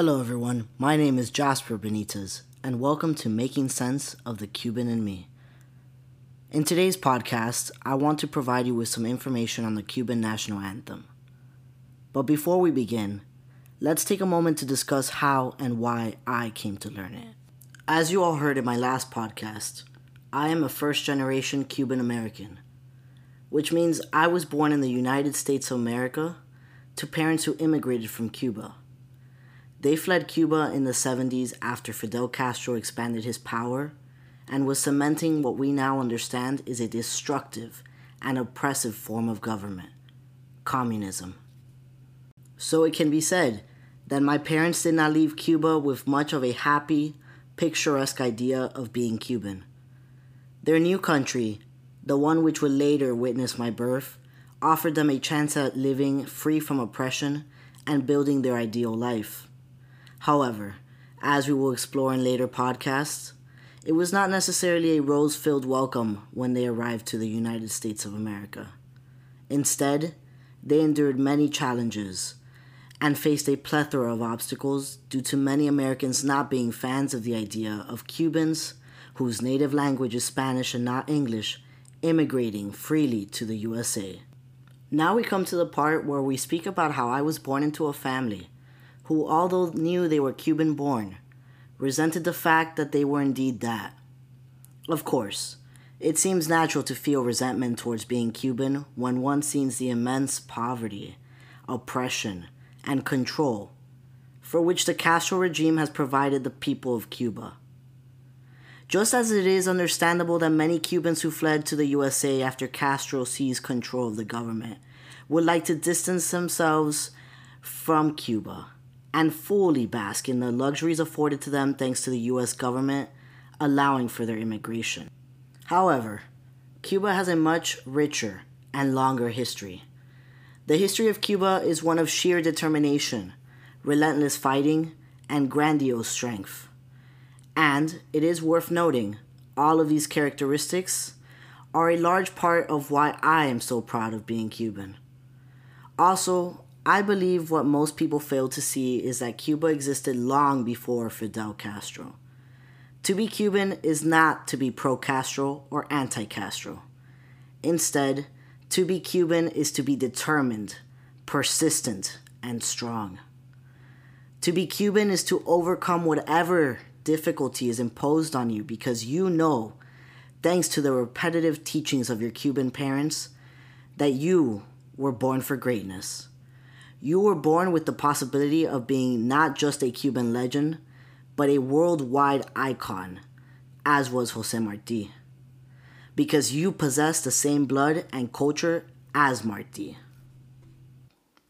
Hello, everyone. My name is Jasper Benitez, and welcome to Making Sense of the Cuban in Me. In today's podcast, I want to provide you with some information on the Cuban national anthem. But before we begin, let's take a moment to discuss how and why I came to learn it. As you all heard in my last podcast, I am a first generation Cuban American, which means I was born in the United States of America to parents who immigrated from Cuba. They fled Cuba in the 70s after Fidel Castro expanded his power and was cementing what we now understand is a destructive and oppressive form of government communism. So it can be said that my parents did not leave Cuba with much of a happy, picturesque idea of being Cuban. Their new country, the one which would later witness my birth, offered them a chance at living free from oppression and building their ideal life. However, as we will explore in later podcasts, it was not necessarily a rose filled welcome when they arrived to the United States of America. Instead, they endured many challenges and faced a plethora of obstacles due to many Americans not being fans of the idea of Cubans, whose native language is Spanish and not English, immigrating freely to the USA. Now we come to the part where we speak about how I was born into a family who, although knew they were Cuban born, resented the fact that they were indeed that. Of course, it seems natural to feel resentment towards being Cuban when one sees the immense poverty, oppression, and control for which the Castro regime has provided the people of Cuba. Just as it is understandable that many Cubans who fled to the USA after Castro seized control of the government would like to distance themselves from Cuba and fully bask in the luxuries afforded to them thanks to the US government allowing for their immigration. However, Cuba has a much richer and longer history. The history of Cuba is one of sheer determination, relentless fighting, and grandiose strength. And it is worth noting, all of these characteristics are a large part of why I am so proud of being Cuban. Also, I believe what most people fail to see is that Cuba existed long before Fidel Castro. To be Cuban is not to be pro Castro or anti Castro. Instead, to be Cuban is to be determined, persistent, and strong. To be Cuban is to overcome whatever difficulty is imposed on you because you know, thanks to the repetitive teachings of your Cuban parents, that you were born for greatness. You were born with the possibility of being not just a Cuban legend, but a worldwide icon, as was Jose Marti. Because you possess the same blood and culture as Marti.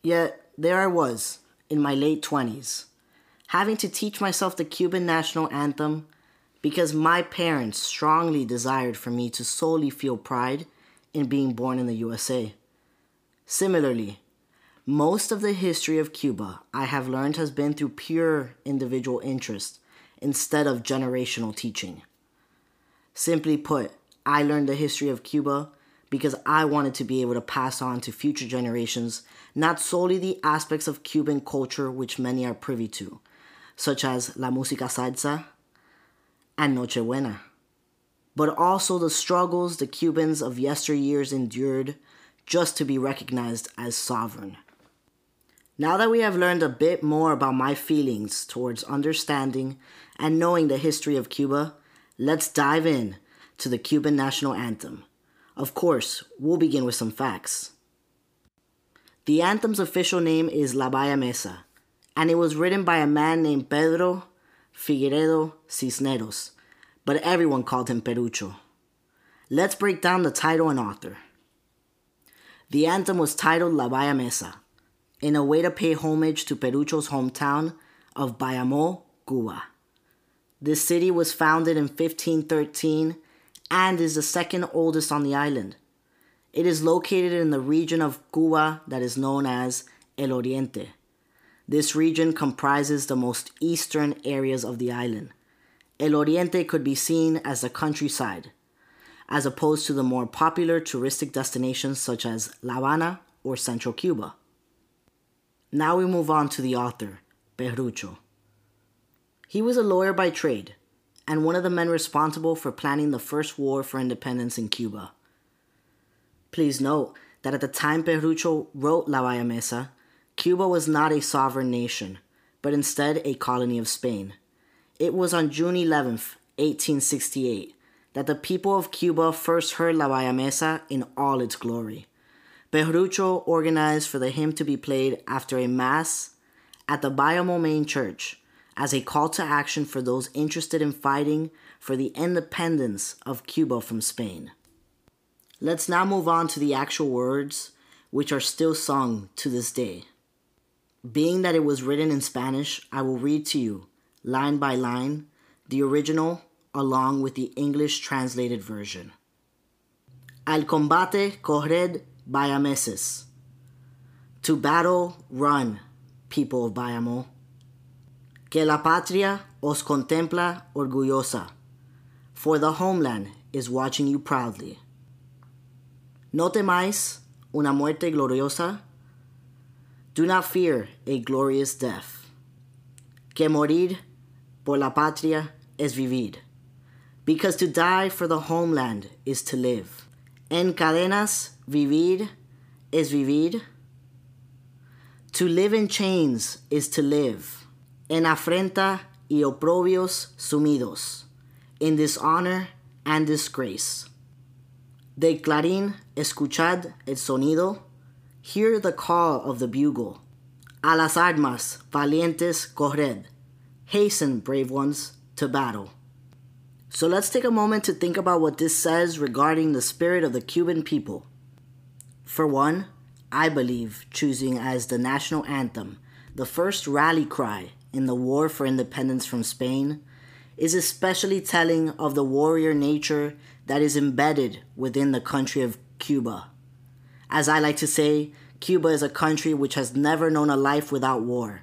Yet, there I was, in my late 20s, having to teach myself the Cuban national anthem because my parents strongly desired for me to solely feel pride in being born in the USA. Similarly, most of the history of Cuba I have learned has been through pure individual interest instead of generational teaching. Simply put, I learned the history of Cuba because I wanted to be able to pass on to future generations not solely the aspects of Cuban culture which many are privy to, such as la música salsa and Nochebuena, but also the struggles the Cubans of yesteryears endured just to be recognized as sovereign. Now that we have learned a bit more about my feelings towards understanding and knowing the history of Cuba, let's dive in to the Cuban national anthem. Of course, we'll begin with some facts. The anthem's official name is La Bayamesa, and it was written by a man named Pedro Figueredo Cisneros, but everyone called him Perucho. Let's break down the title and author. The anthem was titled La Bayamesa in a way to pay homage to Perucho's hometown of Bayamo, Cuba. This city was founded in 1513 and is the second oldest on the island. It is located in the region of Cuba that is known as El Oriente. This region comprises the most eastern areas of the island. El Oriente could be seen as the countryside, as opposed to the more popular touristic destinations such as La Habana or Central Cuba. Now we move on to the author, Perucho. He was a lawyer by trade and one of the men responsible for planning the first war for independence in Cuba. Please note that at the time Perucho wrote La Bayamesa, Cuba was not a sovereign nation, but instead a colony of Spain. It was on June 11, 1868, that the people of Cuba first heard La Bayamesa in all its glory. Perucho organized for the hymn to be played after a mass at the Bayamo main church as a call to action for those interested in fighting for the independence of Cuba from Spain. Let's now move on to the actual words, which are still sung to this day. Being that it was written in Spanish, I will read to you, line by line, the original along with the English translated version. Al combate corred Bayameses. To battle run, people of Bayamo que la patria os contempla orgullosa, for the homeland is watching you proudly. No temáis una muerte gloriosa. Do not fear a glorious death. Que morir por la patria es vivir. Because to die for the homeland is to live. En cadenas vivir es vivir. To live in chains is to live en afrenta y oprobios sumidos, in dishonor and disgrace. De clarín escuchad el sonido, hear the call of the bugle. A las armas valientes corred, hasten, brave ones, to battle. So let's take a moment to think about what this says regarding the spirit of the Cuban people. For one, I believe choosing as the national anthem the first rally cry in the war for independence from Spain is especially telling of the warrior nature that is embedded within the country of Cuba. As I like to say, Cuba is a country which has never known a life without war.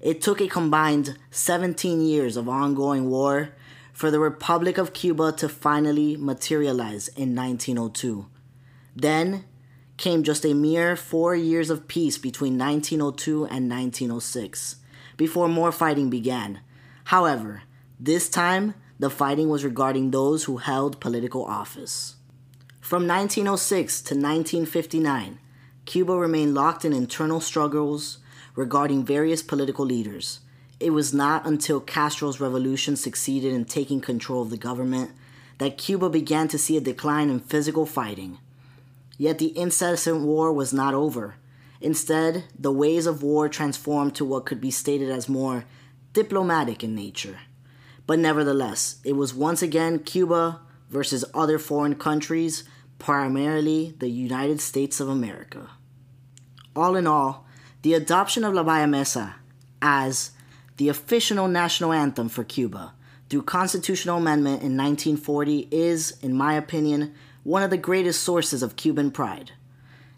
It took a combined 17 years of ongoing war for the Republic of Cuba to finally materialize in 1902. Then came just a mere four years of peace between 1902 and 1906 before more fighting began. However, this time the fighting was regarding those who held political office. From 1906 to 1959, Cuba remained locked in internal struggles regarding various political leaders. It was not until Castro's revolution succeeded in taking control of the government that Cuba began to see a decline in physical fighting. Yet the incessant war was not over, Instead, the ways of war transformed to what could be stated as more diplomatic in nature. But nevertheless, it was once again Cuba versus other foreign countries, primarily the United States of America. All in all, the adoption of La Bayamesa as the official national anthem for Cuba through constitutional amendment in 1940 is, in my opinion, one of the greatest sources of Cuban pride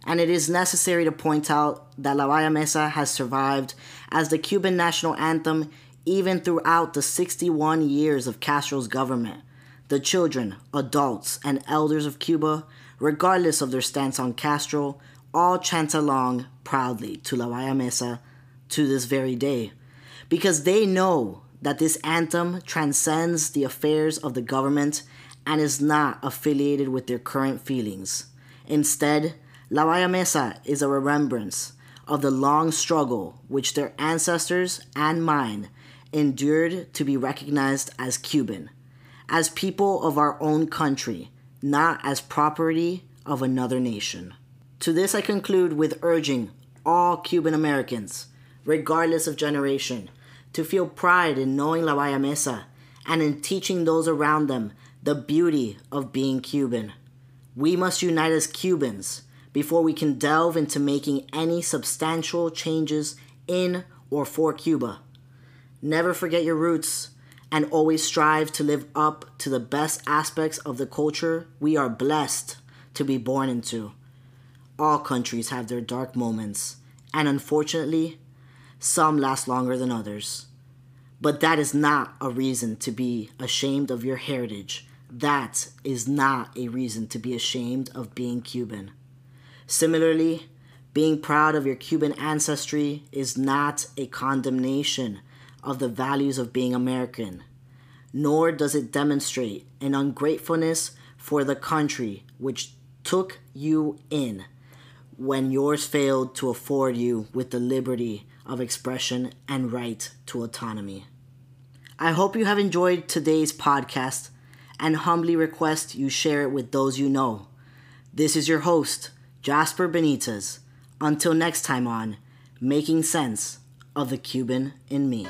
and it is necessary to point out that La Bayamesa has survived as the Cuban national anthem even throughout the 61 years of Castro's government. The children, adults, and elders of Cuba, regardless of their stance on Castro, all chant along proudly to La Bayamesa to this very day, because they know that this anthem transcends the affairs of the government and is not affiliated with their current feelings. Instead, La Bayamesa is a remembrance of the long struggle which their ancestors and mine endured to be recognized as Cuban, as people of our own country, not as property of another nation. To this, I conclude with urging all Cuban Americans, regardless of generation, to feel pride in knowing La Bayamesa and in teaching those around them the beauty of being Cuban. We must unite as Cubans before we can delve into making any substantial changes in or for Cuba. Never forget your roots and always strive to live up to the best aspects of the culture we are blessed to be born into. All countries have their dark moments, and unfortunately, some last longer than others. But that is not a reason to be ashamed of your heritage. That is not a reason to be ashamed of being Cuban. Similarly, being proud of your Cuban ancestry is not a condemnation of the values of being American, nor does it demonstrate an ungratefulness for the country which took you in when yours failed to afford you with the liberty of expression and right to autonomy. I hope you have enjoyed today's podcast and humbly request you share it with those you know. This is your host, Jasper Benitez. Until next time on Making Sense of the Cuban in Me.